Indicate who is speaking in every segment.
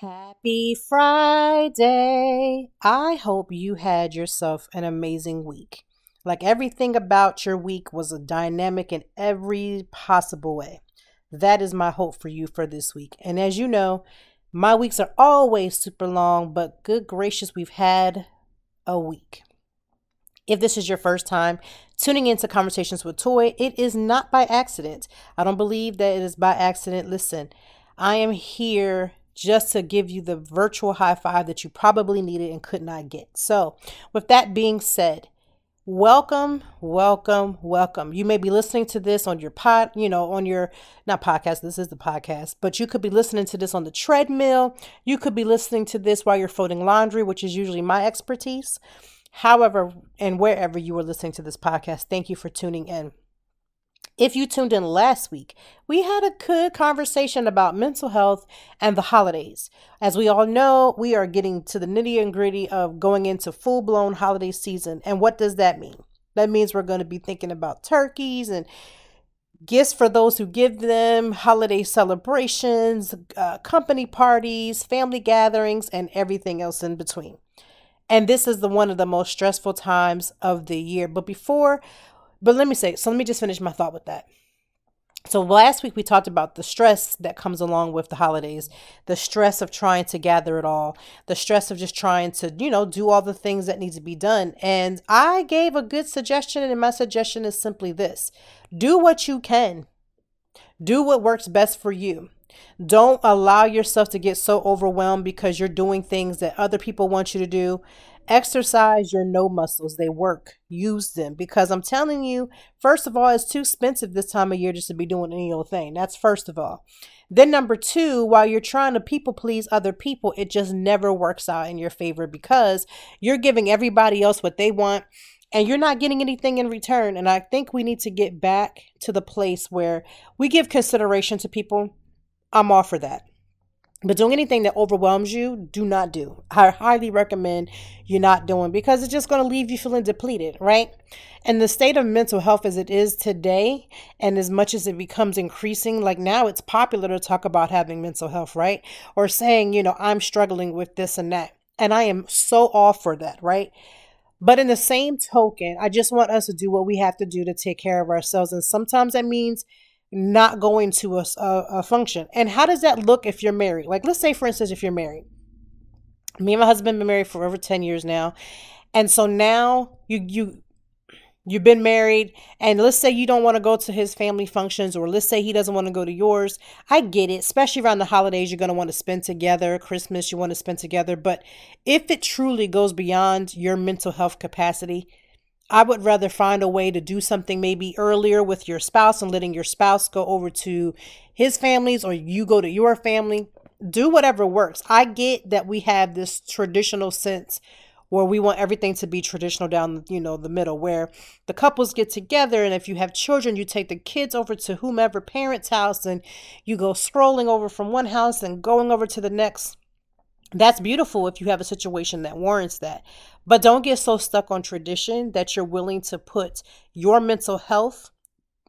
Speaker 1: Happy Friday. I hope you had yourself an amazing week. Like everything about your week was a dynamic in every possible way. That is my hope for you for this week. And as you know, my weeks are always super long, but good gracious, we've had a week. If this is your first time tuning into Conversations with Toy, it is not by accident. I don't believe that it is by accident. Listen, I am here just to give you the virtual high five that you probably needed and could not get. So, with that being said, welcome, welcome, welcome. You may be listening to this on your pod, you know, on your not podcast, this is the podcast, but you could be listening to this on the treadmill. You could be listening to this while you're folding laundry, which is usually my expertise. However, and wherever you are listening to this podcast, thank you for tuning in. If you tuned in last week, we had a good conversation about mental health and the holidays. As we all know, we are getting to the nitty and gritty of going into full blown holiday season. And what does that mean? That means we're going to be thinking about turkeys and gifts for those who give them, holiday celebrations, uh, company parties, family gatherings, and everything else in between. And this is the one of the most stressful times of the year. But before but let me say, so let me just finish my thought with that. So last week we talked about the stress that comes along with the holidays, the stress of trying to gather it all, the stress of just trying to, you know, do all the things that need to be done. And I gave a good suggestion and my suggestion is simply this. Do what you can. Do what works best for you. Don't allow yourself to get so overwhelmed because you're doing things that other people want you to do Exercise your no muscles. They work. Use them because I'm telling you, first of all, it's too expensive this time of year just to be doing any old thing. That's first of all. Then, number two, while you're trying to people please other people, it just never works out in your favor because you're giving everybody else what they want and you're not getting anything in return. And I think we need to get back to the place where we give consideration to people. I'm all for that. But doing anything that overwhelms you, do not do. I highly recommend you not doing because it's just going to leave you feeling depleted, right? And the state of mental health as it is today, and as much as it becomes increasing, like now it's popular to talk about having mental health, right? Or saying, you know, I'm struggling with this and that. And I am so all for that, right? But in the same token, I just want us to do what we have to do to take care of ourselves. And sometimes that means not going to a, a, a function. And how does that look if you're married? Like, let's say, for instance, if you're married. Me and my husband been married for over 10 years now. And so now you you you've been married and let's say you don't want to go to his family functions or let's say he doesn't want to go to yours i get it especially around the holidays you're going to want to spend together christmas you want to spend together but if it truly goes beyond your mental health capacity I would rather find a way to do something maybe earlier with your spouse and letting your spouse go over to his family's or you go to your family. Do whatever works. I get that we have this traditional sense where we want everything to be traditional down you know the middle where the couples get together and if you have children you take the kids over to whomever parents house and you go scrolling over from one house and going over to the next that's beautiful if you have a situation that warrants that. But don't get so stuck on tradition that you're willing to put your mental health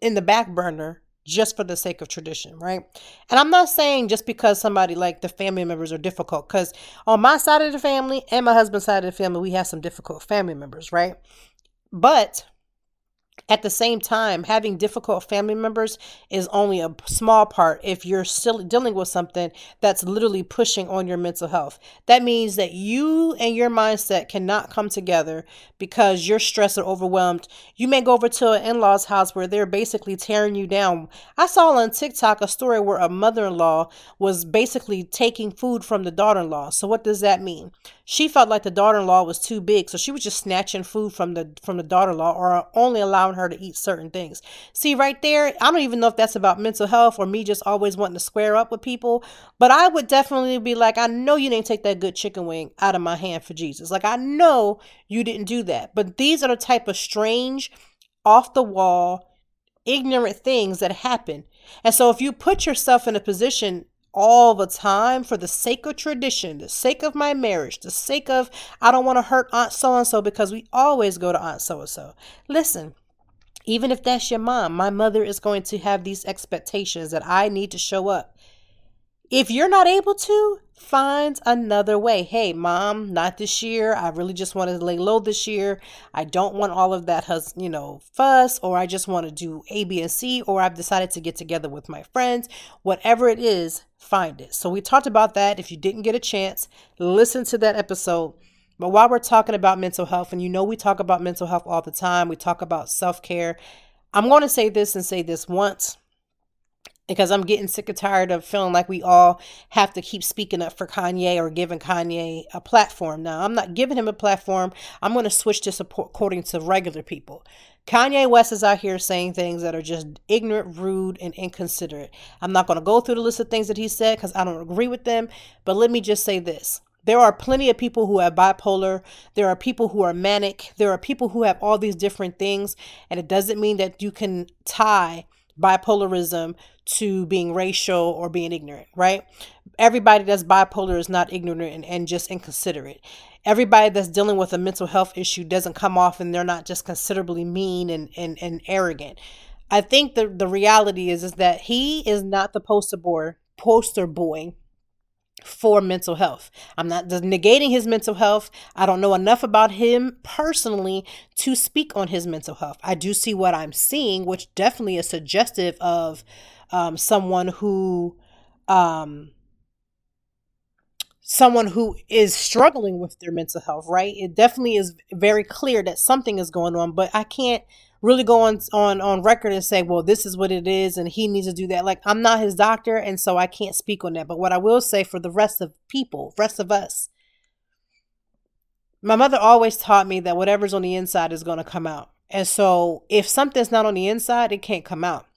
Speaker 1: in the back burner just for the sake of tradition, right? And I'm not saying just because somebody like the family members are difficult, because on my side of the family and my husband's side of the family, we have some difficult family members, right? But at the same time, having difficult family members is only a small part if you're still dealing with something that's literally pushing on your mental health. That means that you and your mindset cannot come together because you're stressed or overwhelmed. You may go over to an in law's house where they're basically tearing you down. I saw on TikTok a story where a mother in law was basically taking food from the daughter in law. So, what does that mean? She felt like the daughter in law was too big, so she was just snatching food from the from the daughter in law or only allowing her to eat certain things. See, right there, I don't even know if that's about mental health or me just always wanting to square up with people, but I would definitely be like, I know you didn't take that good chicken wing out of my hand for Jesus. Like, I know you didn't do that. But these are the type of strange, off the wall, ignorant things that happen. And so if you put yourself in a position all the time for the sake of tradition, the sake of my marriage, the sake of I don't want to hurt Aunt so and so because we always go to Aunt so and so. Listen, even if that's your mom, my mother is going to have these expectations that I need to show up. If you're not able to, find another way. Hey, mom, not this year. I really just want to lay low this year. I don't want all of that, has you know, fuss, or I just want to do A, B, and C, or I've decided to get together with my friends. Whatever it is, find it. So we talked about that. If you didn't get a chance, listen to that episode. But while we're talking about mental health, and you know we talk about mental health all the time, we talk about self care. I'm going to say this and say this once because I'm getting sick and tired of feeling like we all have to keep speaking up for Kanye or giving Kanye a platform. Now, I'm not giving him a platform. I'm going to switch to support according to regular people. Kanye West is out here saying things that are just ignorant, rude, and inconsiderate. I'm not going to go through the list of things that he said because I don't agree with them. But let me just say this. There are plenty of people who have bipolar. There are people who are manic. There are people who have all these different things. And it doesn't mean that you can tie bipolarism to being racial or being ignorant, right? Everybody that's bipolar is not ignorant and, and just inconsiderate. Everybody that's dealing with a mental health issue doesn't come off and they're not just considerably mean and, and, and arrogant. I think the, the reality is is that he is not the poster boy poster boy for mental health. I'm not negating his mental health. I don't know enough about him personally to speak on his mental health. I do see what I'm seeing, which definitely is suggestive of um, someone who um, someone who is struggling with their mental health right it definitely is very clear that something is going on but i can't really go on on on record and say well this is what it is and he needs to do that. Like i'm not his doctor and so i can't speak on that. But what i will say for the rest of people rest of us my mother always taught me that whatever's on the inside is going to come out. And so if something's not on the inside it can't come out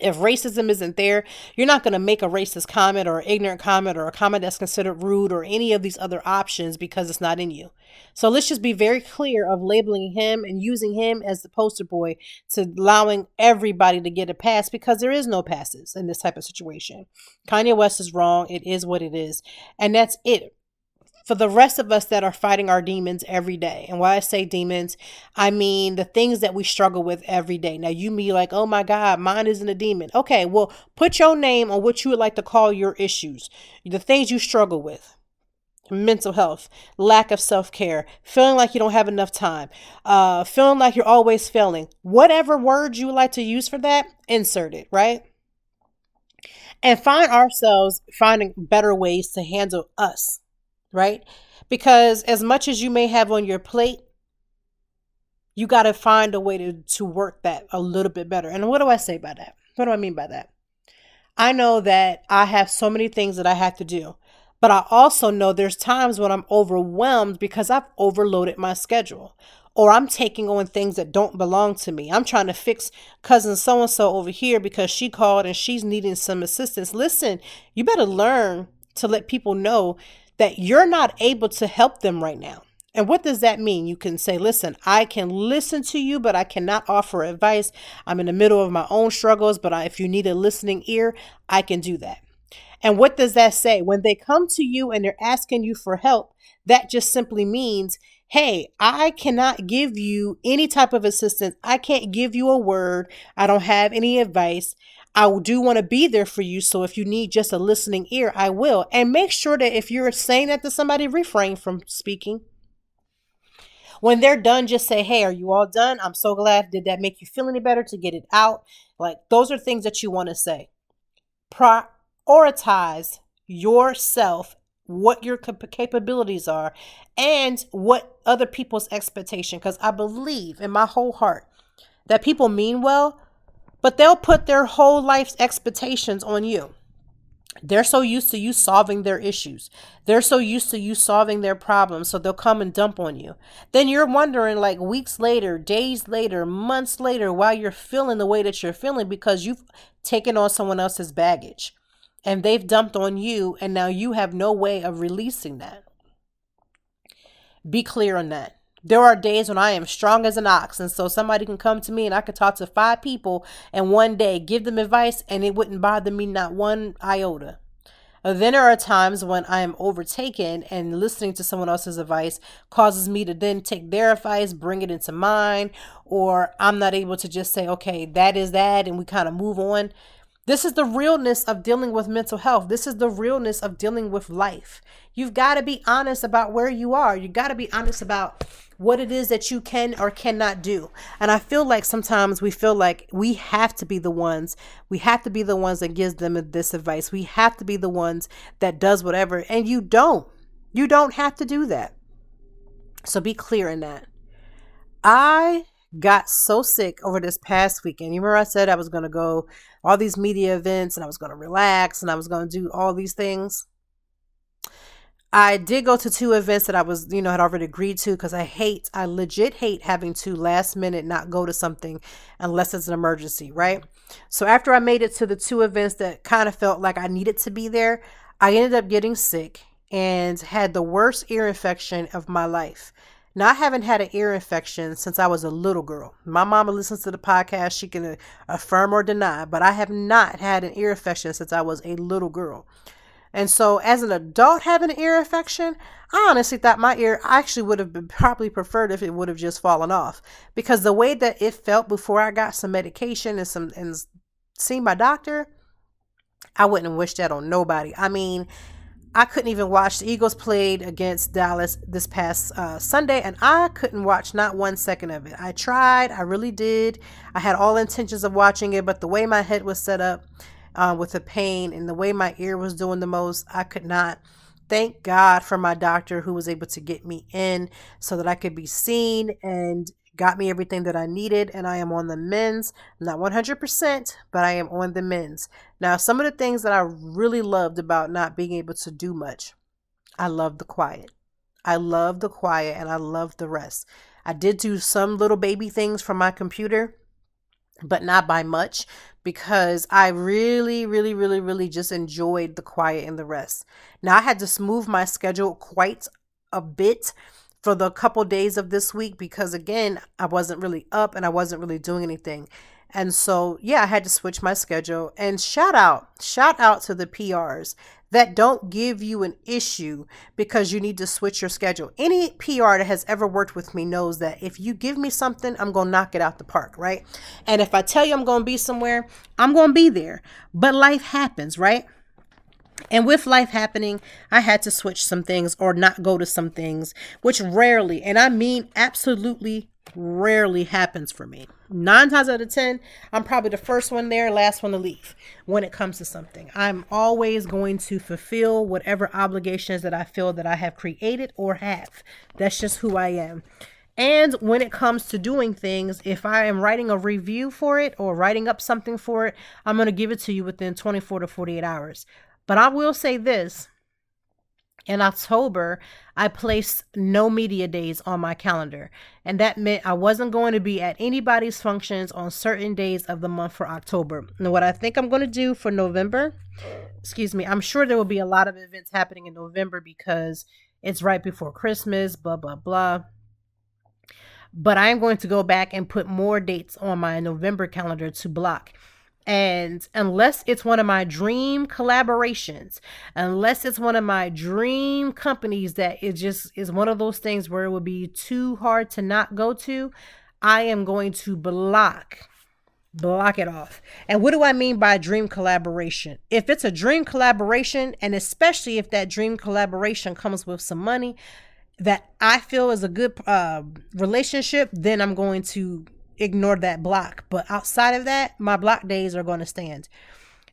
Speaker 1: if racism isn't there, you're not going to make a racist comment or ignorant comment or a comment that's considered rude or any of these other options because it's not in you. So let's just be very clear of labeling him and using him as the poster boy to allowing everybody to get a pass because there is no passes in this type of situation. Kanye West is wrong. It is what it is. And that's it for the rest of us that are fighting our demons every day. And when I say demons, I mean the things that we struggle with every day. Now, you be like, oh my God, mine isn't a demon. Okay, well, put your name on what you would like to call your issues, the things you struggle with mental health, lack of self care, feeling like you don't have enough time, uh, feeling like you're always failing. Whatever words you would like to use for that, insert it, right? And find ourselves finding better ways to handle us right? Because as much as you may have on your plate, you got to find a way to, to work that a little bit better. And what do I say by that? What do I mean by that? I know that I have so many things that I have to do, but I also know there's times when I'm overwhelmed because I've overloaded my schedule or I'm taking on things that don't belong to me. I'm trying to fix cousin so and so over here because she called and she's needing some assistance. Listen, you better learn to let people know that you're not able to help them right now. And what does that mean? You can say, listen, I can listen to you, but I cannot offer advice. I'm in the middle of my own struggles, but I, if you need a listening ear, I can do that. And what does that say? When they come to you and they're asking you for help, that just simply means, hey, I cannot give you any type of assistance. I can't give you a word. I don't have any advice. I do want to be there for you. So if you need just a listening ear, I will. And make sure that if you're saying that to somebody, refrain from speaking. When they're done, just say, Hey, are you all done? I'm so glad. Did that make you feel any better to get it out? Like, those are things that you want to say. Prioritize yourself, what your capabilities are, and what other people's expectation. Because I believe in my whole heart that people mean well, but they'll put their whole life's expectations on you. they're so used to you solving their issues. They're so used to you solving their problems, so they'll come and dump on you. Then you're wondering, like weeks later, days later, months later, why you're feeling the way that you're feeling because you've taken on someone else's baggage and they've dumped on you, and now you have no way of releasing that. Be clear on that. There are days when I am strong as an ox, and so somebody can come to me and I could talk to five people and one day give them advice, and it wouldn't bother me not one iota. Uh, then there are times when I am overtaken and listening to someone else's advice causes me to then take their advice, bring it into mine, or I'm not able to just say, okay, that is that, and we kind of move on. This is the realness of dealing with mental health. This is the realness of dealing with life. You've got to be honest about where you are. You've got to be honest about what it is that you can or cannot do. And I feel like sometimes we feel like we have to be the ones, we have to be the ones that gives them this advice. We have to be the ones that does whatever. And you don't. You don't have to do that. So be clear in that. I got so sick over this past weekend. You remember I said I was going to go all these media events and I was going to relax and I was going to do all these things. I did go to two events that I was, you know, had already agreed to because I hate, I legit hate having to last minute not go to something unless it's an emergency, right? So after I made it to the two events that kind of felt like I needed to be there, I ended up getting sick and had the worst ear infection of my life. Now, I haven't had an ear infection since I was a little girl. My mama listens to the podcast. She can uh, affirm or deny, but I have not had an ear infection since I was a little girl. And so, as an adult having an ear infection, I honestly thought my ear actually would have been probably preferred if it would have just fallen off because the way that it felt before I got some medication and some and seen my doctor, I wouldn't wish that on nobody. I mean, I couldn't even watch the Eagles played against Dallas this past uh, Sunday, and I couldn't watch not one second of it. I tried, I really did. I had all intentions of watching it, but the way my head was set up uh, with the pain and the way my ear was doing the most, I could not. Thank God for my doctor who was able to get me in so that I could be seen and got me everything that I needed, and I am on the mends. Not 100%, but I am on the mends. Now, some of the things that I really loved about not being able to do much, I love the quiet. I love the quiet and I love the rest. I did do some little baby things from my computer, but not by much because I really, really, really, really just enjoyed the quiet and the rest. Now, I had to smooth my schedule quite a bit for the couple days of this week because again, I wasn't really up and I wasn't really doing anything. And so, yeah, I had to switch my schedule. And shout out, shout out to the PRs that don't give you an issue because you need to switch your schedule. Any PR that has ever worked with me knows that if you give me something, I'm going to knock it out the park, right? And if I tell you I'm going to be somewhere, I'm going to be there. But life happens, right? And with life happening, I had to switch some things or not go to some things, which rarely, and I mean absolutely rarely happens for me. Nine times out of 10, I'm probably the first one there, last one to leave when it comes to something. I'm always going to fulfill whatever obligations that I feel that I have created or have. That's just who I am. And when it comes to doing things, if I am writing a review for it or writing up something for it, I'm going to give it to you within 24 to 48 hours. But I will say this in October, I placed no media days on my calendar. And that meant I wasn't going to be at anybody's functions on certain days of the month for October. And what I think I'm going to do for November, excuse me, I'm sure there will be a lot of events happening in November because it's right before Christmas, blah, blah, blah. But I am going to go back and put more dates on my November calendar to block. And unless it's one of my dream collaborations, unless it's one of my dream companies that it just is one of those things where it would be too hard to not go to, I am going to block block it off. And what do I mean by dream collaboration? If it's a dream collaboration, and especially if that dream collaboration comes with some money that I feel is a good uh, relationship, then I'm going to ignore that block. But outside of that, my block days are going to stand.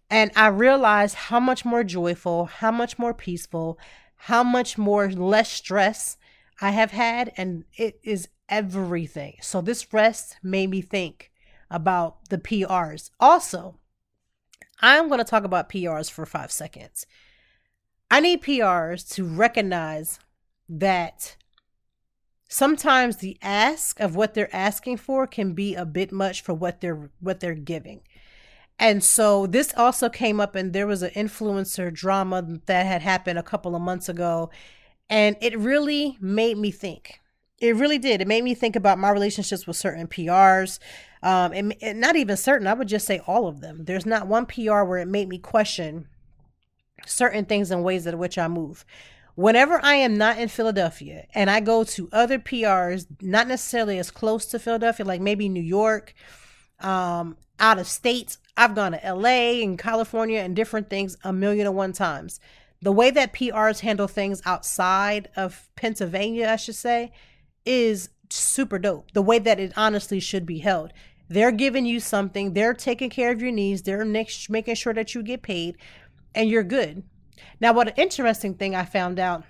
Speaker 1: And I realized how much more joyful, how much more peaceful, how much more less stress I have had. And it is everything. So this rest made me think about the PRs. Also, I'm going to talk about PRs for five seconds. I need PRs to recognize that sometimes the ask of what they're asking for can be a bit much for what they're what they're giving. And so this also came up and there was an influencer drama that had happened a couple of months ago and it really made me think. It really did. It made me think about my relationships with certain PRs. Um, and, and not even certain, I would just say all of them. There's not one PR where it made me question certain things and ways in which I move. Whenever I am not in Philadelphia and I go to other PRs, not necessarily as close to Philadelphia, like maybe New York, um, out of state, I've gone to LA and California and different things a million and one times. The way that PRs handle things outside of Pennsylvania, I should say, is super dope. The way that it honestly should be held. They're giving you something, they're taking care of your needs, they're next, making sure that you get paid, and you're good. Now, what an interesting thing I found out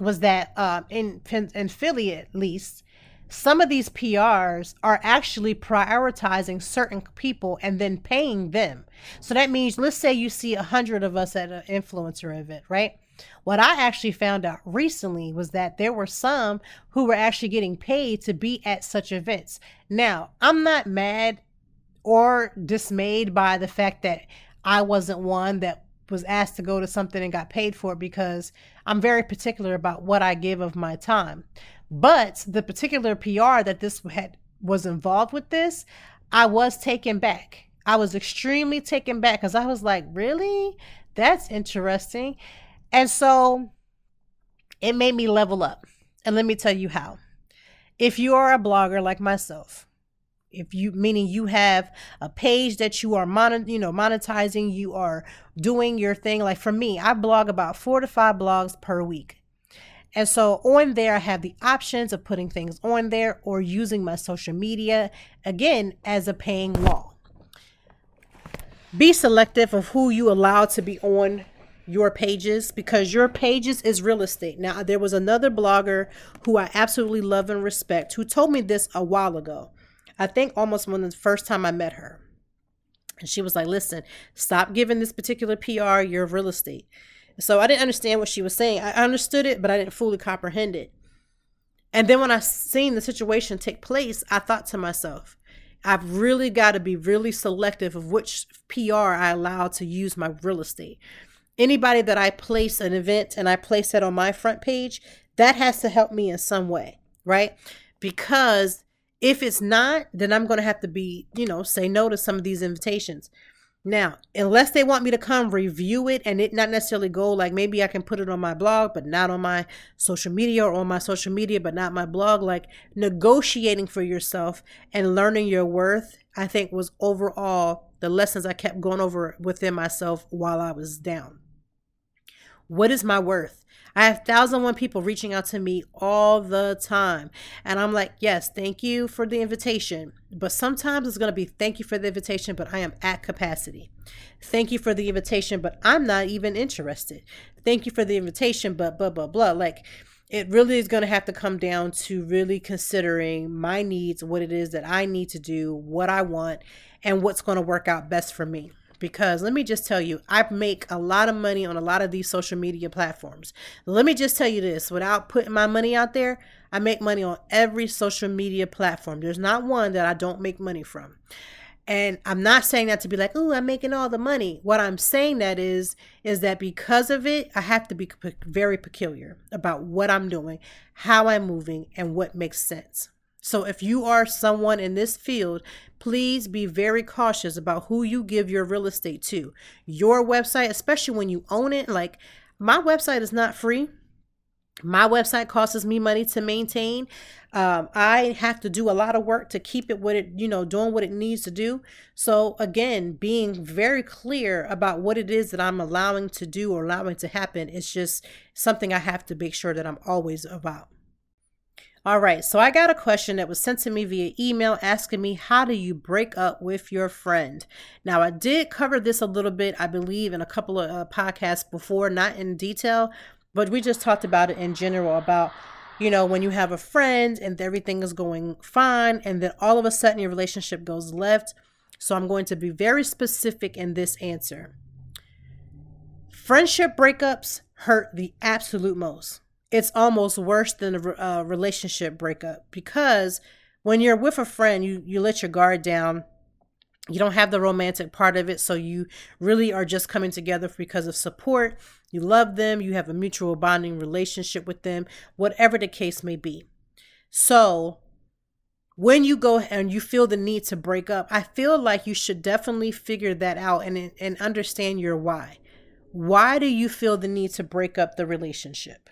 Speaker 1: was that uh, in in Philly, at least, some of these PRs are actually prioritizing certain people and then paying them. So that means, let's say you see a hundred of us at an influencer event, right? What I actually found out recently was that there were some who were actually getting paid to be at such events. Now, I'm not mad or dismayed by the fact that I wasn't one that was asked to go to something and got paid for it because I'm very particular about what I give of my time. But the particular PR that this had was involved with this, I was taken back. I was extremely taken back because I was like, really? That's interesting. And so it made me level up. And let me tell you how. If you are a blogger like myself, if you meaning you have a page that you are mon- you know monetizing, you are doing your thing like for me, I blog about 4 to 5 blogs per week. And so on there, I have the options of putting things on there or using my social media again as a paying wall. Be selective of who you allow to be on your pages because your pages is real estate. Now, there was another blogger who I absolutely love and respect who told me this a while ago. I think almost when the first time I met her. And she was like, listen, stop giving this particular PR your real estate. So I didn't understand what she was saying. I understood it, but I didn't fully comprehend it. And then when I seen the situation take place, I thought to myself, I've really got to be really selective of which PR I allow to use my real estate anybody that I place an event and I place it on my front page, that has to help me in some way, right? Because if it's not, then I'm going to have to be, you know, say no to some of these invitations. Now, unless they want me to come review it and it not necessarily go like maybe I can put it on my blog, but not on my social media or on my social media, but not my blog, like negotiating for yourself and learning your worth, I think was overall the lessons I kept going over within myself while I was down. What is my worth? I have 1,001 people reaching out to me all the time. And I'm like, yes, thank you for the invitation. But sometimes it's going to be thank you for the invitation, but I am at capacity. Thank you for the invitation, but I'm not even interested. Thank you for the invitation, but blah, blah, blah. Like, it really is going to have to come down to really considering my needs, what it is that I need to do, what I want, and what's going to work out best for me because let me just tell you, I make a lot of money on a lot of these social media platforms. Let me just tell you this without putting my money out there, I make money on every social media platform. There's not one that I don't make money from. And I'm not saying that to be like, oh, I'm making all the money. What I'm saying that is, is that because of it, I have to be very peculiar about what I'm doing, how I'm moving, and what makes sense. So if you are someone in this field, please be very cautious about who you give your real estate to. Your website, especially when you own it, like my website is not free. My website costs me money to maintain. Um, I have to do a lot of work to keep it what it, you know, doing what it needs to do. So again, being very clear about what it is that I'm allowing to do or allowing to happen is just something I have to make sure that I'm always about. All right, so I got a question that was sent to me via email asking me, How do you break up with your friend? Now, I did cover this a little bit, I believe, in a couple of uh, podcasts before, not in detail, but we just talked about it in general about, you know, when you have a friend and everything is going fine, and then all of a sudden your relationship goes left. So I'm going to be very specific in this answer. Friendship breakups hurt the absolute most. It's almost worse than a relationship breakup because when you're with a friend, you you let your guard down. You don't have the romantic part of it, so you really are just coming together because of support. You love them, you have a mutual bonding relationship with them, whatever the case may be. So, when you go and you feel the need to break up, I feel like you should definitely figure that out and and understand your why. Why do you feel the need to break up the relationship?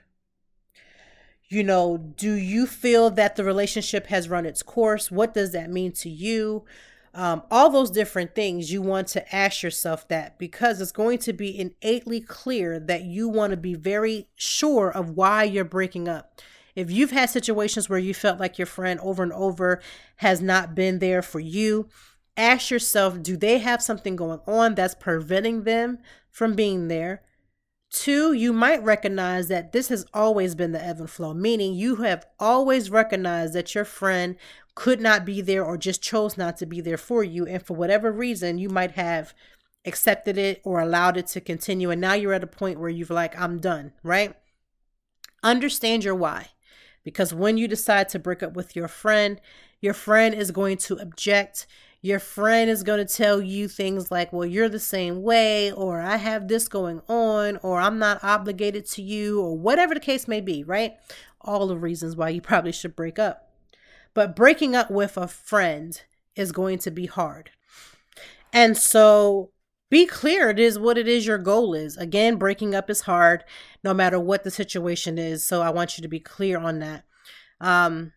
Speaker 1: You know, do you feel that the relationship has run its course? What does that mean to you? Um, all those different things you want to ask yourself that because it's going to be innately clear that you want to be very sure of why you're breaking up. If you've had situations where you felt like your friend over and over has not been there for you, ask yourself do they have something going on that's preventing them from being there? Two, you might recognize that this has always been the ebb and flow, meaning you have always recognized that your friend could not be there or just chose not to be there for you. And for whatever reason, you might have accepted it or allowed it to continue. And now you're at a point where you've like, I'm done, right? Understand your why. Because when you decide to break up with your friend, your friend is going to object your friend is going to tell you things like, well, you're the same way, or I have this going on, or I'm not obligated to you, or whatever the case may be, right? All the reasons why you probably should break up. But breaking up with a friend is going to be hard. And so be clear it is what it is your goal is. Again, breaking up is hard no matter what the situation is. So I want you to be clear on that. Um,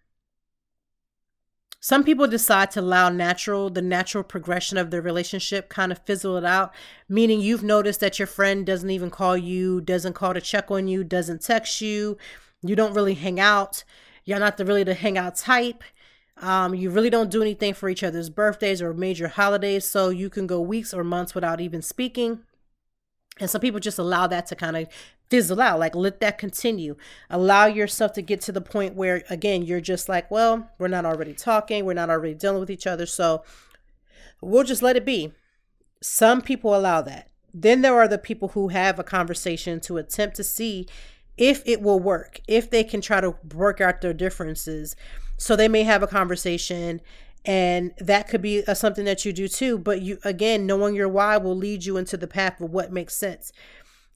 Speaker 1: some people decide to allow natural, the natural progression of their relationship kind of fizzle it out, meaning you've noticed that your friend doesn't even call you, doesn't call to check on you, doesn't text you, you don't really hang out, you're not the really the hangout type. Um, you really don't do anything for each other's birthdays or major holidays, so you can go weeks or months without even speaking. And some people just allow that to kind of fizzle out. Like, let that continue. Allow yourself to get to the point where, again, you're just like, well, we're not already talking. We're not already dealing with each other. So we'll just let it be. Some people allow that. Then there are the people who have a conversation to attempt to see if it will work, if they can try to work out their differences. So they may have a conversation and that could be a, uh, something that you do too but you again knowing your why will lead you into the path of what makes sense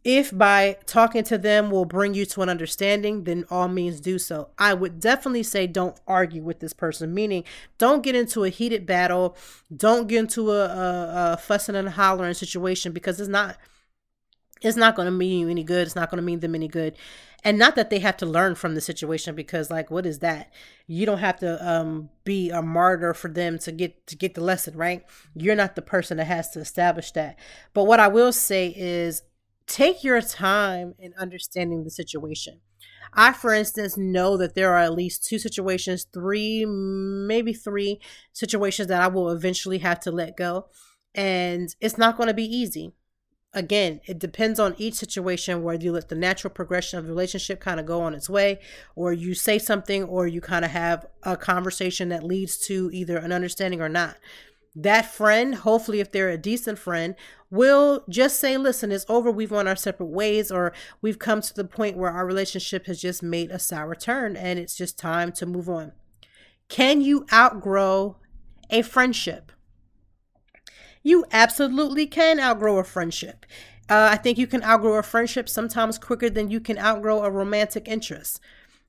Speaker 1: if by talking to them will bring you to an understanding then all means do so. I would definitely say don't argue with this person meaning don't get into a heated battle. Don't get into a, a, a fussing and hollering situation because it's not it's not going to mean you any good. It's not going to mean them any good. And not that they have to learn from the situation because like what is that? You don't have to um be a martyr for them to get to get the lesson right? You're not the person that has to establish that. But what i will say is take your time in understanding the situation I, for instance, know that there are at least two situations, three, maybe three situations that I will eventually have to let go. And it's not going to be easy again, it depends on each situation whether you let the natural progression of the relationship kind of go on its way, or you say something, or you kind of have a conversation that leads to either an understanding or not. That friend, hopefully, if they're a decent friend, will just say, Listen, it's over. We've gone our separate ways, or we've come to the point where our relationship has just made a sour turn and it's just time to move on. Can you outgrow a friendship? you absolutely can outgrow a friendship. Uh, I think you can outgrow a friendship sometimes quicker than you can outgrow a romantic interest.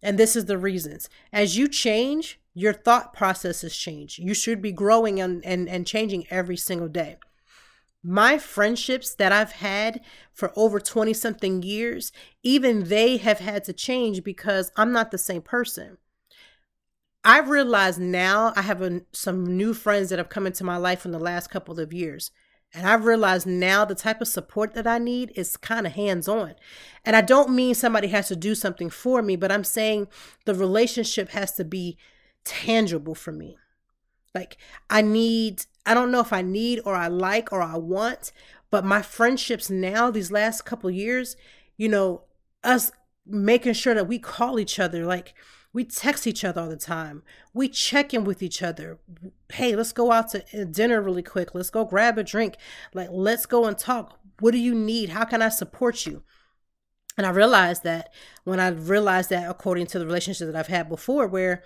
Speaker 1: And this is the reasons. As you change, your thought processes change. You should be growing and, and, and changing every single day. My friendships that I've had for over 20 something years, even they have had to change because I'm not the same person. I've realized now I have a, some new friends that have come into my life in the last couple of years. And I've realized now the type of support that I need is kind of hands on. And I don't mean somebody has to do something for me, but I'm saying the relationship has to be tangible for me. Like, I need, I don't know if I need or I like or I want, but my friendships now, these last couple years, you know, us making sure that we call each other like We text each other all the time. We check in with each other. Hey, let's go out to uh, dinner really quick. Let's go grab a drink. Like, let's go and talk. What do you need? How can I support you? And I realized that when I realized that, according to the relationship that I've had before, where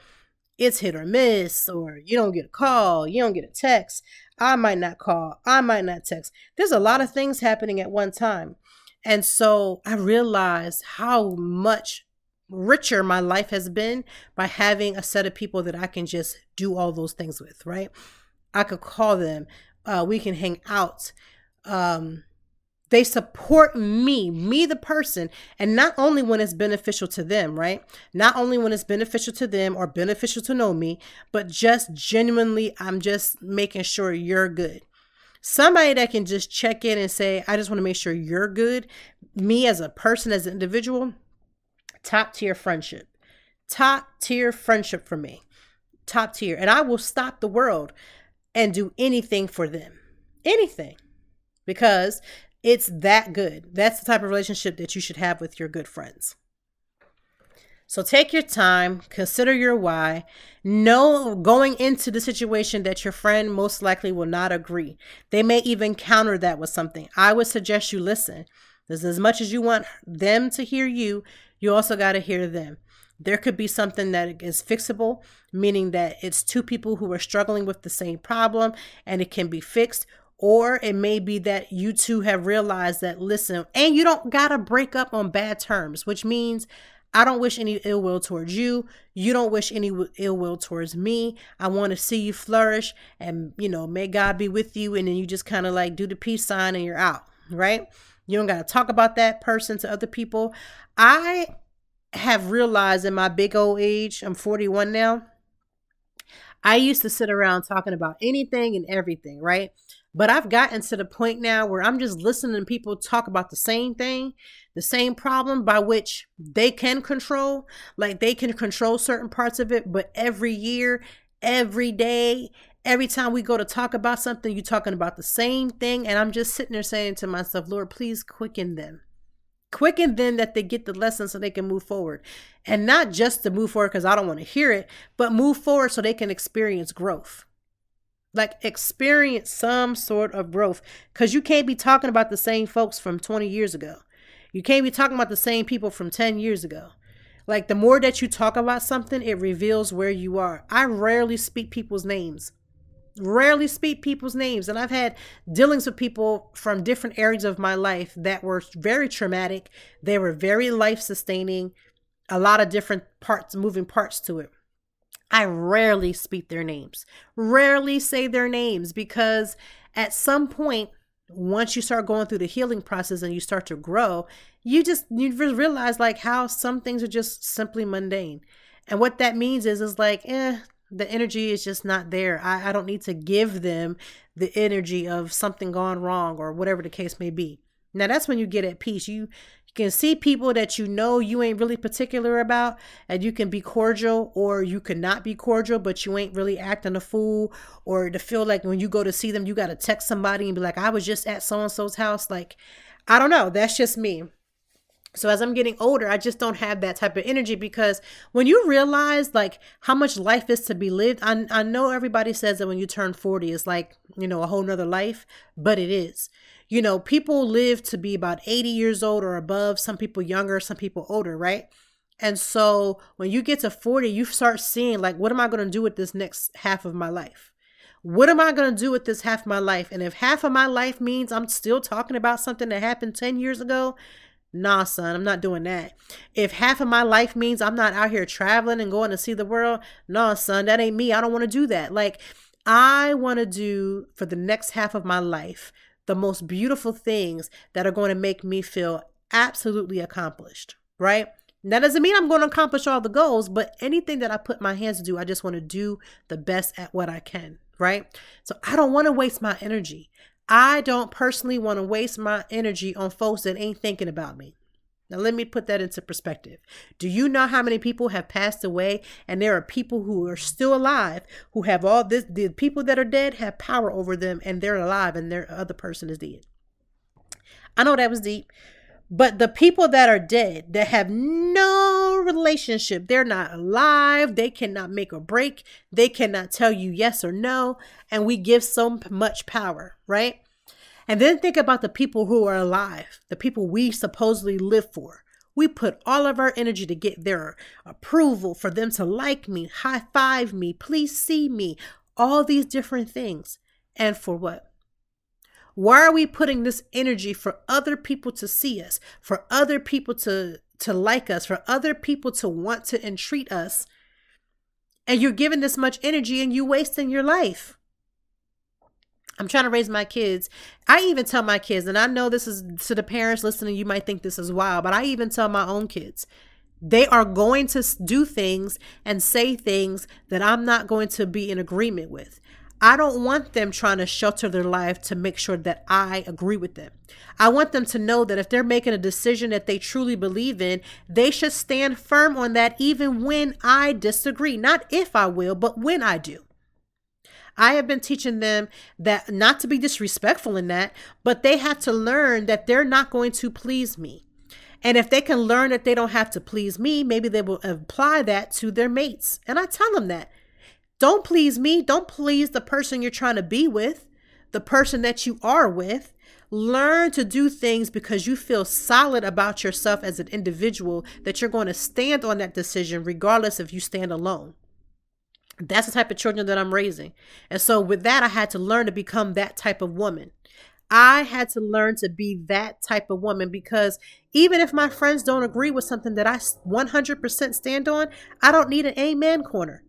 Speaker 1: it's hit or miss, or you don't get a call, you don't get a text, I might not call, I might not text. There's a lot of things happening at one time. And so I realized how much richer my life has been by having a set of people that I can just do all those things with, right? I could call them, uh, we can hang out. Um, they support me, me the person, and not only when it's beneficial to them, right? Not only when it's beneficial to them or beneficial to know me, but just genuinely, I'm just making sure you're good. Somebody that can just check in and say, I just want to make sure you're good. Me as a person, as an individual, top tier friendship. Top tier friendship for me. Top tier. And I will stop the world and do anything for them. Anything. Because it's that good. That's the type of relationship that you should have with your good friends. So take your time, consider your why. Know going into the situation that your friend most likely will not agree. They may even counter that with something. I would suggest you listen. As much as you want them to hear you, you also got to hear them. There could be something that is fixable, meaning that it's two people who are struggling with the same problem and it can be fixed, or it may be that you two have realized that, listen, and you don't got to break up on bad terms, which means I don't wish any ill will towards you. You don't wish any ill will towards me. I want to see you flourish and, you know, may God be with you. And then you just kind of like do the peace sign and you're out, right? You don't got to talk about that person to other people. I have realized in my big old age, I'm 41 now. I used to sit around talking about anything and everything, right? But I've gotten to the point now where I'm just listening to people talk about the same thing, the same problem by which they can control. Like they can control certain parts of it, but every year, every day, every time we go to talk about something, you're talking about the same thing. And I'm just sitting there saying to myself, Lord, please quicken them. Quicken them that they get the lesson so they can move forward. And not just to move forward because I don't want to hear it, but move forward so they can experience growth like experience some sort of growth because you can't be talking about the same folks from 20 years ago. You can't be talking about the same people from 10 years ago. Like the more that you talk about something it reveals where you are. I rarely speak people's names. Rarely speak people's names and i've had dealings with people from different areas of my life that were very traumatic. They were very life sustaining a lot of different parts moving parts to it I rarely speak their names, rarely say their names because at some point, once you start going through the healing process and you start to grow, you just you realize like how some things are just simply mundane. And what that means is is like, eh, the energy is just not there. I, I don't need to give them the energy of something gone wrong or whatever the case may be. Now that's when you get at peace. You you can see people that you know you ain't really particular about, and you can be cordial, or you can not be cordial, but you ain't really acting a fool, or to feel like when you go to see them, you got to text somebody and be like, I was just at so and so's house. Like, I don't know. That's just me. So as I'm getting older, I just don't have that type of energy because when you realize like how much life is to be lived, I, I know everybody says that when you turn 40, it's like, you know, a whole nother life, but it is you know, people live to be about 80 years old or above, some people younger, some people older, right? And so when you get to 40, you start seeing, like, what am I going to do with this next half of my life? What am I going to do with this half of my life? And if half of my life means I'm still talking about something that happened 10 years ago, nah, son, I'm not doing that. If half of my life means I'm not out here traveling and going to see the world, nah, son, that ain't me. I don't want to do that. Like, I want to do for the next half of my life the most beautiful things that are going to make me feel absolutely accomplished, right? That doesn't mean I'm going to accomplish all the goals, but anything that I put my hands to do, I just want to do the best at what I can, right? So I don't want to waste my energy. I don't personally want to waste my energy on folks that ain't thinking about me. Now, let me put that into perspective. Do you know how many people have passed away? And there are people who are still alive who have all this. The people that are dead have power over them, and they're alive, and their other person is dead. I know that was deep, but the people that are dead that have no relationship. They're not alive. They cannot make or break. They cannot tell you yes or no. And we give so much power, right? And then think about the people who are alive, the people we supposedly live for. We put all of our energy to get their approval, for them to like me, high five me, please see me, all these different things. And for what? Why are we putting this energy for other people to see us, for other people to to like us, for other people to want to entreat us? And you're giving this much energy and you wasting your life. I'm trying to raise my kids. I even tell my kids, and I know this is to the parents listening, you might think this is wild, but I even tell my own kids, they are going to do things and say things that I'm not going to be in agreement with. I don't want them trying to shelter their life to make sure that I agree with them. I want them to know that if they're making a decision that they truly believe in, they should stand firm on that even when I disagree. Not if I will, but when I do. I have been teaching them that not to be disrespectful in that, but they have to learn that they're not going to please me. And if they can learn that they don't have to please me, maybe they will apply that to their mates. And I tell them that. Don't please me. Don't please the person you're trying to be with, the person that you are with. Learn to do things because you feel solid about yourself as an individual that you're going to stand on that decision regardless if you stand alone. That's the type of children that I'm raising. And so, with that, I had to learn to become that type of woman. I had to learn to be that type of woman because even if my friends don't agree with something that I 100% stand on, I don't need an amen corner.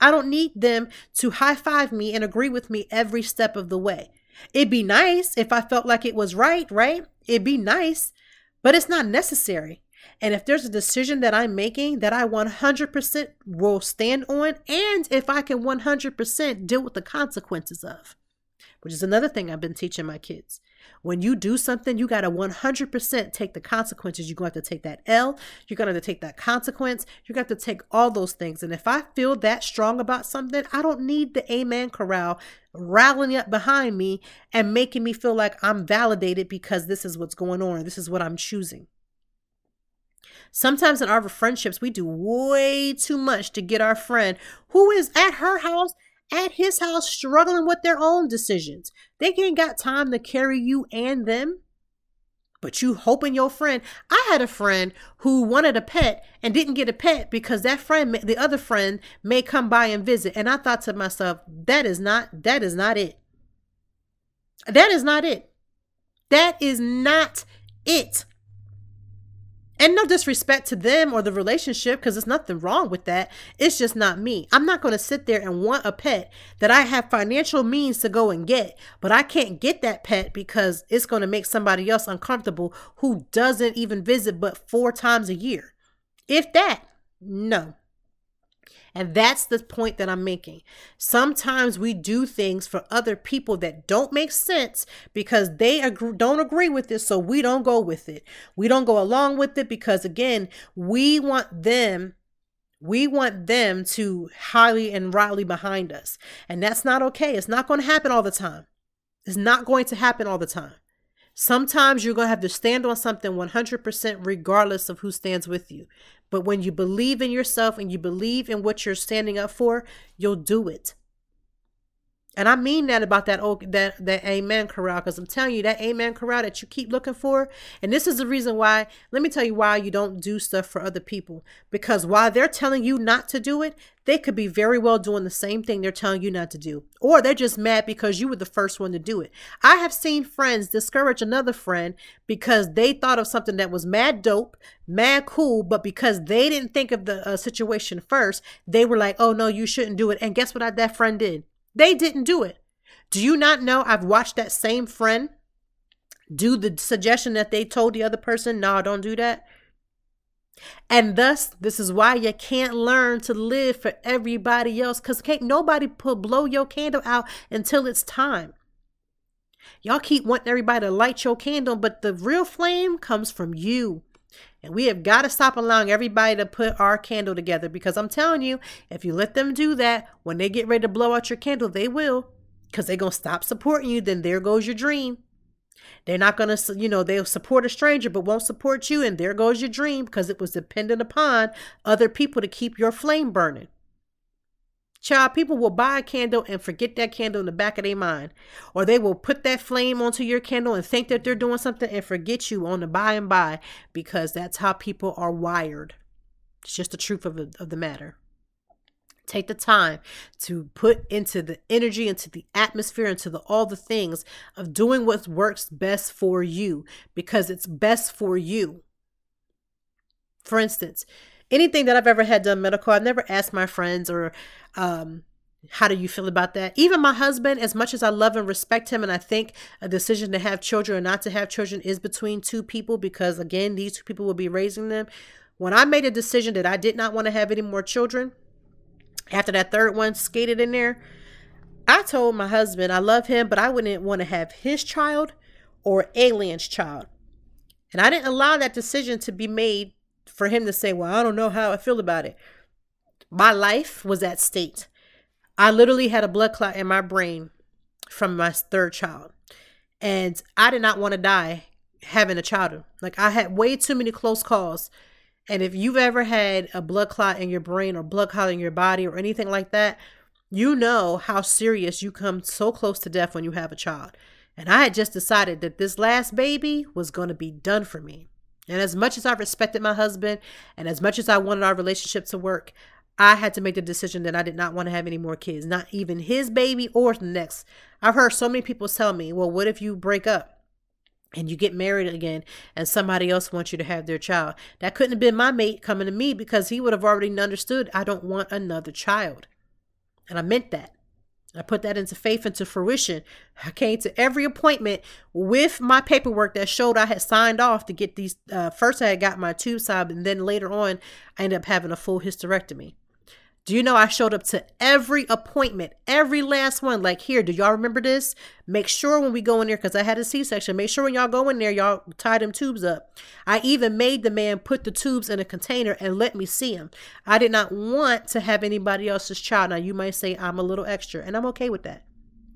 Speaker 1: I don't need them to high five me and agree with me every step of the way. It'd be nice if I felt like it was right, right? It'd be nice, but it's not necessary. And if there's a decision that I'm making that I 100% will stand on, and if I can 100% deal with the consequences of, which is another thing I've been teaching my kids. When you do something, you got to 100% take the consequences. You're going to have to take that L. You're going to have to take that consequence. To have to take all those things. And if I feel that strong about something, I don't need the amen corral rallying up behind me and making me feel like I'm validated because this is what's going on. This is what I'm choosing. Sometimes in our friendships, we do way too much to get our friend who is at her house at his house struggling with their own decisions. They ain't got time to carry you and them. But you hoping your friend. I had a friend who wanted a pet and didn't get a pet because that friend, the other friend, may come by and visit. And I thought to myself, that is not, that is not it. That is not it. That is not it. And no disrespect to them or the relationship because there's nothing wrong with that. It's just not me. I'm not going to sit there and want a pet that I have financial means to go and get, but I can't get that pet because it's going to make somebody else uncomfortable who doesn't even visit but four times a year. If that, no. And that's the point that I'm making. Sometimes we do things for other people that don't make sense because they agree, don't agree with it, so we don't go with it. We don't go along with it because, again, we want them we want them to highly and rally behind us. And that's not okay. It's not going to happen all the time. It's not going to happen all the time. Sometimes you're going to have to stand on something 100% regardless of who stands with you. But when you believe in yourself and you believe in what you're standing up for, you'll do it. And I mean that about that old that that amen corral because I'm telling you that amen corral that you keep looking for. And this is the reason why. Let me tell you why you don't do stuff for other people. Because while they're telling you not to do it, they could be very well doing the same thing they're telling you not to do. Or they're just mad because you were the first one to do it. I have seen friends discourage another friend because they thought of something that was mad dope, mad cool, but because they didn't think of the uh, situation first, they were like, "Oh no, you shouldn't do it." And guess what I, that friend did? They didn't do it. Do you not know I've watched that same friend do the suggestion that they told the other person, no, don't do that? And thus, this is why you can't learn to live for everybody else because can't nobody put blow your candle out until it's time. Y'all keep wanting everybody to light your candle, but the real flame comes from you. And we have got to stop allowing everybody to put our candle together because I'm telling you, if you let them do that, when they get ready to blow out your candle, they will because they're going to stop supporting you. Then there goes your dream. They're not going to, you know, they'll support a stranger but won't support you. And there goes your dream because it was dependent upon other people to keep your flame burning. Child, people will buy a candle and forget that candle in the back of their mind. Or they will put that flame onto your candle and think that they're doing something and forget you on the by and by because that's how people are wired. It's just the truth of the, of the matter. Take the time to put into the energy, into the atmosphere, into the all the things of doing what works best for you because it's best for you. For instance, anything that I've ever had done medical, I've never asked my friends or um, how do you feel about that? Even my husband, as much as I love and respect him, and I think a decision to have children or not to have children is between two people because, again, these two people will be raising them. When I made a decision that I did not want to have any more children, after that third one skated in there, I told my husband I love him, but I wouldn't want to have his child or alien's child. And I didn't allow that decision to be made for him to say, Well, I don't know how I feel about it. My life was at stake. I literally had a blood clot in my brain from my third child. And I did not want to die having a child. Like I had way too many close calls and if you've ever had a blood clot in your brain or blood clot in your body or anything like that, you know how serious you come so close to death when you have a child. And I had just decided that this last baby was going to be done for me. And as much as I respected my husband and as much as I wanted our relationship to work, I had to make the decision that I did not want to have any more kids, not even his baby or the next. I've heard so many people tell me, well, what if you break up? and you get married again and somebody else wants you to have their child. That couldn't have been my mate coming to me because he would have already understood I don't want another child. And I meant that. I put that into faith into fruition. I came to every appointment with my paperwork that showed I had signed off to get these. Uh, first, I had got my tube side, and then later on, I ended up having a full hysterectomy. Do you know I showed up to every appointment, every last one? Like, here, do y'all remember this? Make sure when we go in there, because I had a C section, make sure when y'all go in there, y'all tie them tubes up. I even made the man put the tubes in a container and let me see them. I did not want to have anybody else's child. Now, you might say I'm a little extra, and I'm okay with that.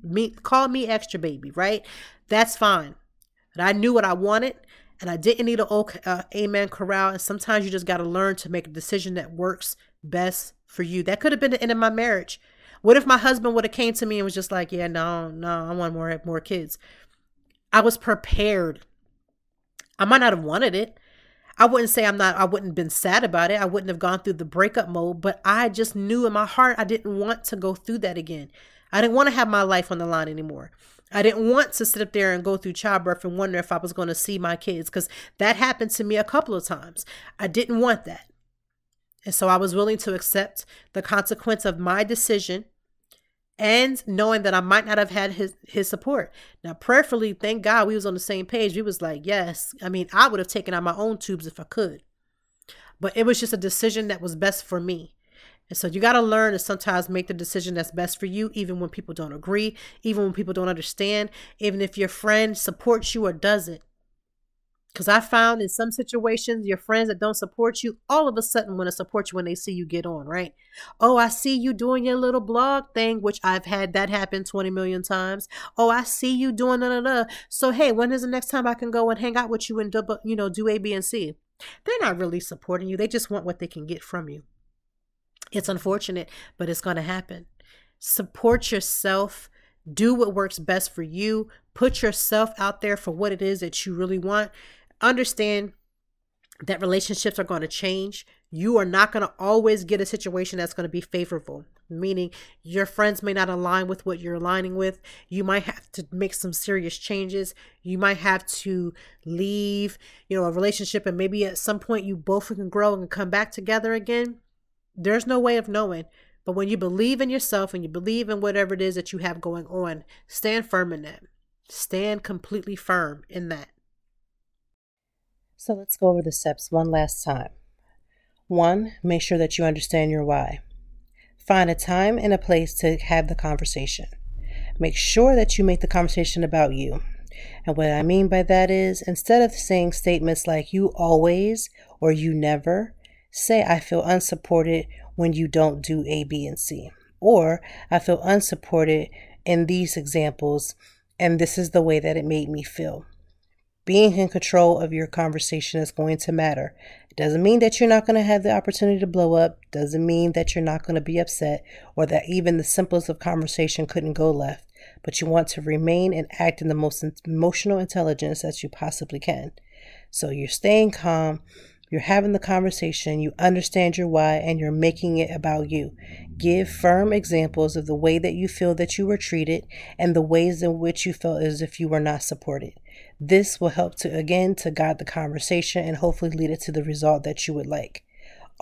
Speaker 1: Me, call me extra baby, right? That's fine. But I knew what I wanted and I didn't need an old uh, amen corral. And sometimes you just got to learn to make a decision that works best for you. That could have been the end of my marriage. What if my husband would have came to me and was just like, "Yeah, no, no, I want more more kids." I was prepared. I might not have wanted it. I wouldn't say I'm not I wouldn't have been sad about it. I wouldn't have gone through the breakup mode, but I just knew in my heart I didn't want to go through that again. I didn't want to have my life on the line anymore. I didn't want to sit up there and go through childbirth and wonder if I was going to see my kids because that happened to me a couple of times. I didn't want that. And so I was willing to accept the consequence of my decision and knowing that I might not have had his his support. Now, prayerfully, thank God we was on the same page. We was like, yes. I mean, I would have taken out my own tubes if I could. But it was just a decision that was best for me. And so you got to learn to sometimes make the decision that's best for you, even when people don't agree, even when people don't understand, even if your friend supports you or doesn't. Because I found in some situations, your friends that don't support you, all of a sudden want to support you when they see you get on, right? Oh, I see you doing your little blog thing, which I've had that happen 20 million times. Oh, I see you doing da da. So, hey, when is the next time I can go and hang out with you and, do, you know, do A, B, and C? They're not really supporting you. They just want what they can get from you. It's unfortunate, but it's going to happen. Support yourself. Do what works best for you. Put yourself out there for what it is that you really want understand that relationships are going to change. You are not going to always get a situation that's going to be favorable, meaning your friends may not align with what you're aligning with. You might have to make some serious changes. You might have to leave, you know, a relationship and maybe at some point you both can grow and come back together again. There's no way of knowing. But when you believe in yourself and you believe in whatever it is that you have going on, stand firm in that. Stand completely firm in that. So let's go over the steps one last time. One, make sure that you understand your why. Find a time and a place to have the conversation. Make sure that you make the conversation about you. And what I mean by that is instead of saying statements like you always or you never, say I feel unsupported when you don't do A, B, and C. Or I feel unsupported in these examples, and this is the way that it made me feel. Being in control of your conversation is going to matter. It doesn't mean that you're not going to have the opportunity to blow up, doesn't mean that you're not going to be upset or that even the simplest of conversation couldn't go left, but you want to remain and act in the most emotional intelligence that you possibly can. So you're staying calm, you're having the conversation, you understand your why, and you're making it about you. Give firm examples of the way that you feel that you were treated and the ways in which you felt as if you were not supported. This will help to, again, to guide the conversation and hopefully lead it to the result that you would like.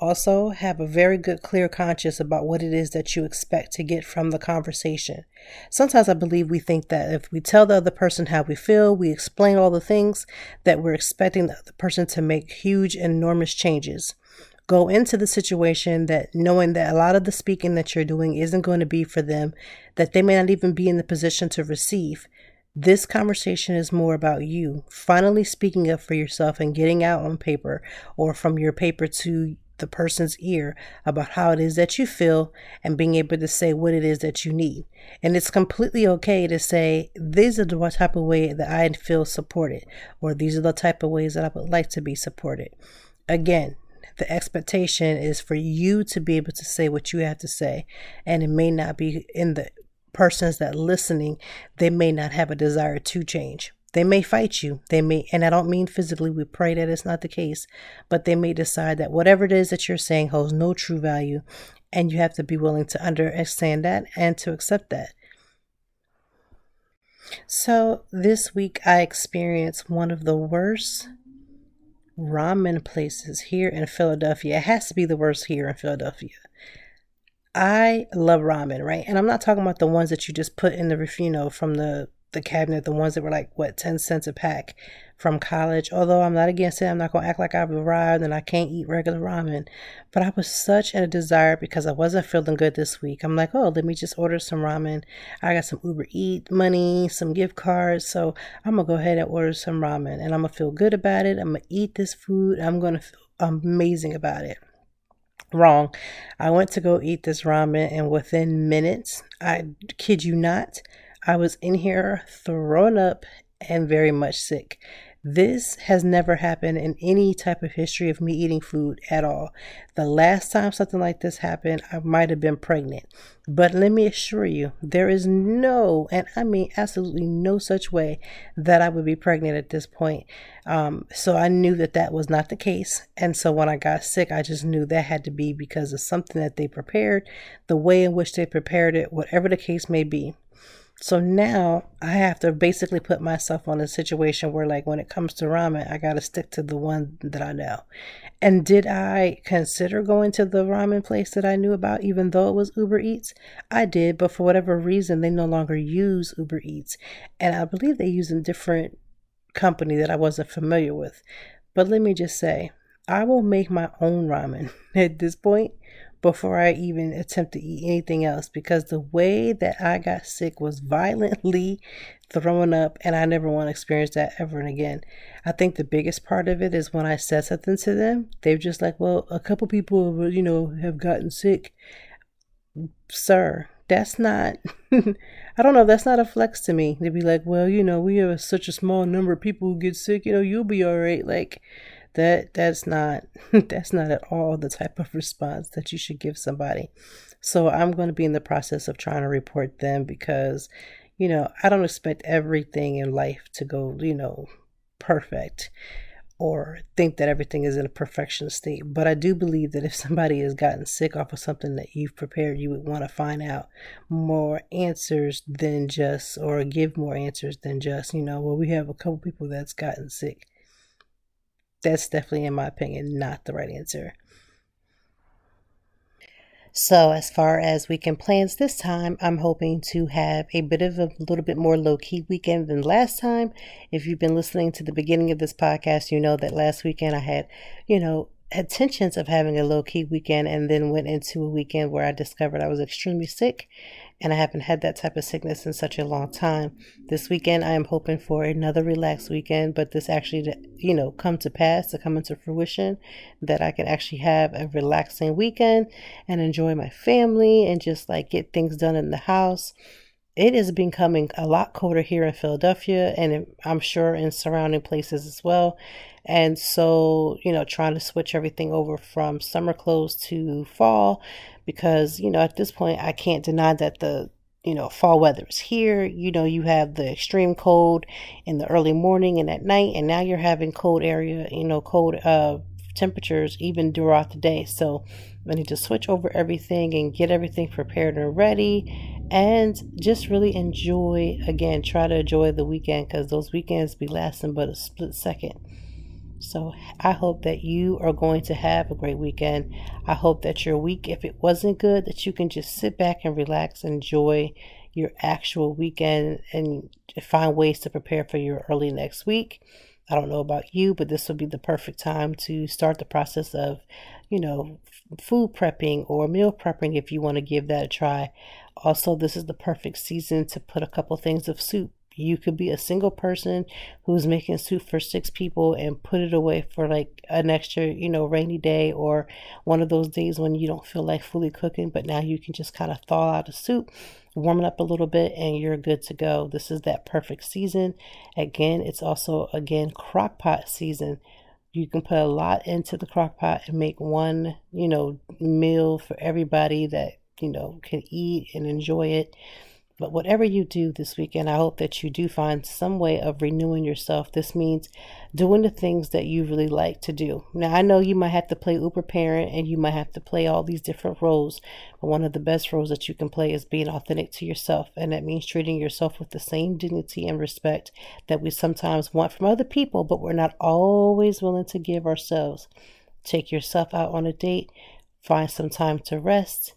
Speaker 1: Also, have a very good, clear conscience about what it is that you expect to get from the conversation. Sometimes I believe we think that if we tell the other person how we feel, we explain all the things, that we're expecting the other person to make huge, enormous changes. Go into the situation that knowing that a lot of the speaking that you're doing isn't going to be for them, that they may not even be in the position to receive. This conversation is more about you finally speaking up for yourself and getting out on paper or from your paper to the person's ear about how it is that you feel and being able to say what it is that you need. And it's completely okay to say, these are the type of way that I feel supported, or these are the type of ways that I would like to be supported. Again, the expectation is for you to be able to say what you have to say, and it may not be in the persons that listening, they may not have a desire to change. They may fight you. They may, and I don't mean physically, we pray that it's not the case, but they may decide that whatever it is that you're saying holds no true value. And you have to be willing to understand that and to accept that. So this week I experienced one of the worst ramen places here in Philadelphia. It has to be the worst here in Philadelphia. I love ramen, right? And I'm not talking about the ones that you just put in the, know, from the the cabinet, the ones that were like what ten cents a pack from college. Although I'm not against it, I'm not gonna act like I've arrived and I can't eat regular ramen. But I was such in a desire because I wasn't feeling good this week. I'm like, oh, let me just order some ramen. I got some Uber Eat money, some gift cards, so I'm gonna go ahead and order some ramen, and I'm gonna feel good about it. I'm gonna eat this food. I'm gonna feel amazing about it. Wrong. I went to go eat this ramen, and within minutes, I kid you not, I was in here thrown up and very much sick. This has never happened in any type of history of me eating food at all. The last time something like this happened, I might have been pregnant. But let me assure you, there is no, and I mean absolutely no such way that I would be pregnant at this point. Um, so I knew that that was not the case. And so when I got sick, I just knew that had to be because of something that they prepared, the way in which they prepared it, whatever the case may be. So now I have to basically put myself on a situation where, like, when it comes to ramen, I got to stick to the one that I know. And did I consider going to the ramen place that I knew about, even though it was Uber Eats? I did, but for whatever reason, they no longer use Uber Eats. And I believe they use a different company that I wasn't familiar with. But let me just say, I will make my own ramen at this point before I even attempt to eat anything else because the way that I got sick was violently throwing up, and I never want to experience that ever and again. I think the biggest part of it is when I said something to them, they're just like, Well, a couple people, you know, have gotten sick. Sir, that's not, I don't know, that's not a flex to me. They'd be like, Well, you know, we have such a small number of people who get sick, you know, you'll be all right. Like, that that's not that's not at all the type of response that you should give somebody. So i'm going to be in the process of trying to report them because you know i don't expect everything in life to go you know perfect or think that everything is in a perfection state. But i do believe that if somebody has gotten sick off of something that you've prepared you would want to find out more answers than just or give more answers than just you know well we have a couple people that's gotten sick that's definitely, in my opinion, not the right answer. So, as far as weekend plans this time, I'm hoping to have a bit of a little bit more low key weekend than last time. If you've been listening to the beginning of this podcast, you know that last weekend I had, you know, intentions of having a low key weekend and then went into a weekend where I discovered I was extremely sick and I haven't had that type of sickness in such a long time. This weekend, I am hoping for another relaxed weekend, but this actually, you know, come to pass, to come into fruition, that I can actually have a relaxing weekend and enjoy my family and just like get things done in the house it is becoming a lot colder here in Philadelphia and I'm sure in surrounding places as well. And so, you know, trying to switch everything over from summer clothes to fall because, you know, at this point, I can't deny that the you know, fall weather is here. You know, you have the extreme cold in the early morning and at night, and now you're having cold area, you know, cold uh, temperatures even throughout the day. So I need to switch over everything and get everything prepared and ready and just really enjoy again try to enjoy the weekend because those weekends be lasting but a split second so i hope that you are going to have a great weekend i hope that your week if it wasn't good that you can just sit back and relax and enjoy your actual weekend and find ways to prepare for your early next week I don't know about you, but this would be the perfect time to start the process of, you know, food prepping or meal prepping if you want to give that a try. Also, this is the perfect season to put a couple things of soup. You could be a single person who's making soup for six people and put it away for like an extra, you know, rainy day or one of those days when you don't feel like fully cooking, but now you can just kind of thaw out a soup, warm it up a little bit, and you're good to go. This is that perfect season. Again, it's also, again, crock pot season you can put a lot into the crock pot and make one, you know, meal for everybody that you know, can eat and enjoy it. But whatever you do this weekend, I hope that you do find some way of renewing yourself. This means doing the things that you really like to do. Now, I know you might have to play Uber parent and you might have to play all these different roles, but one of the best roles that you can play is being authentic to yourself. And that means treating yourself with the same dignity and respect that we sometimes want from other people, but we're not always willing to give ourselves. Take yourself out on a date, find some time to rest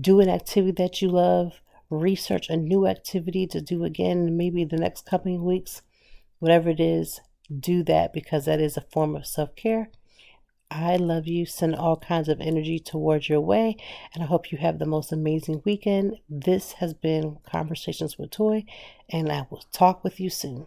Speaker 1: do an activity that you love, research a new activity to do again, maybe the next coming weeks, whatever it is, do that because that is a form of self care. I love you. Send all kinds of energy towards your way, and I hope you have the most amazing weekend. This has been Conversations with Toy, and I will talk with you soon.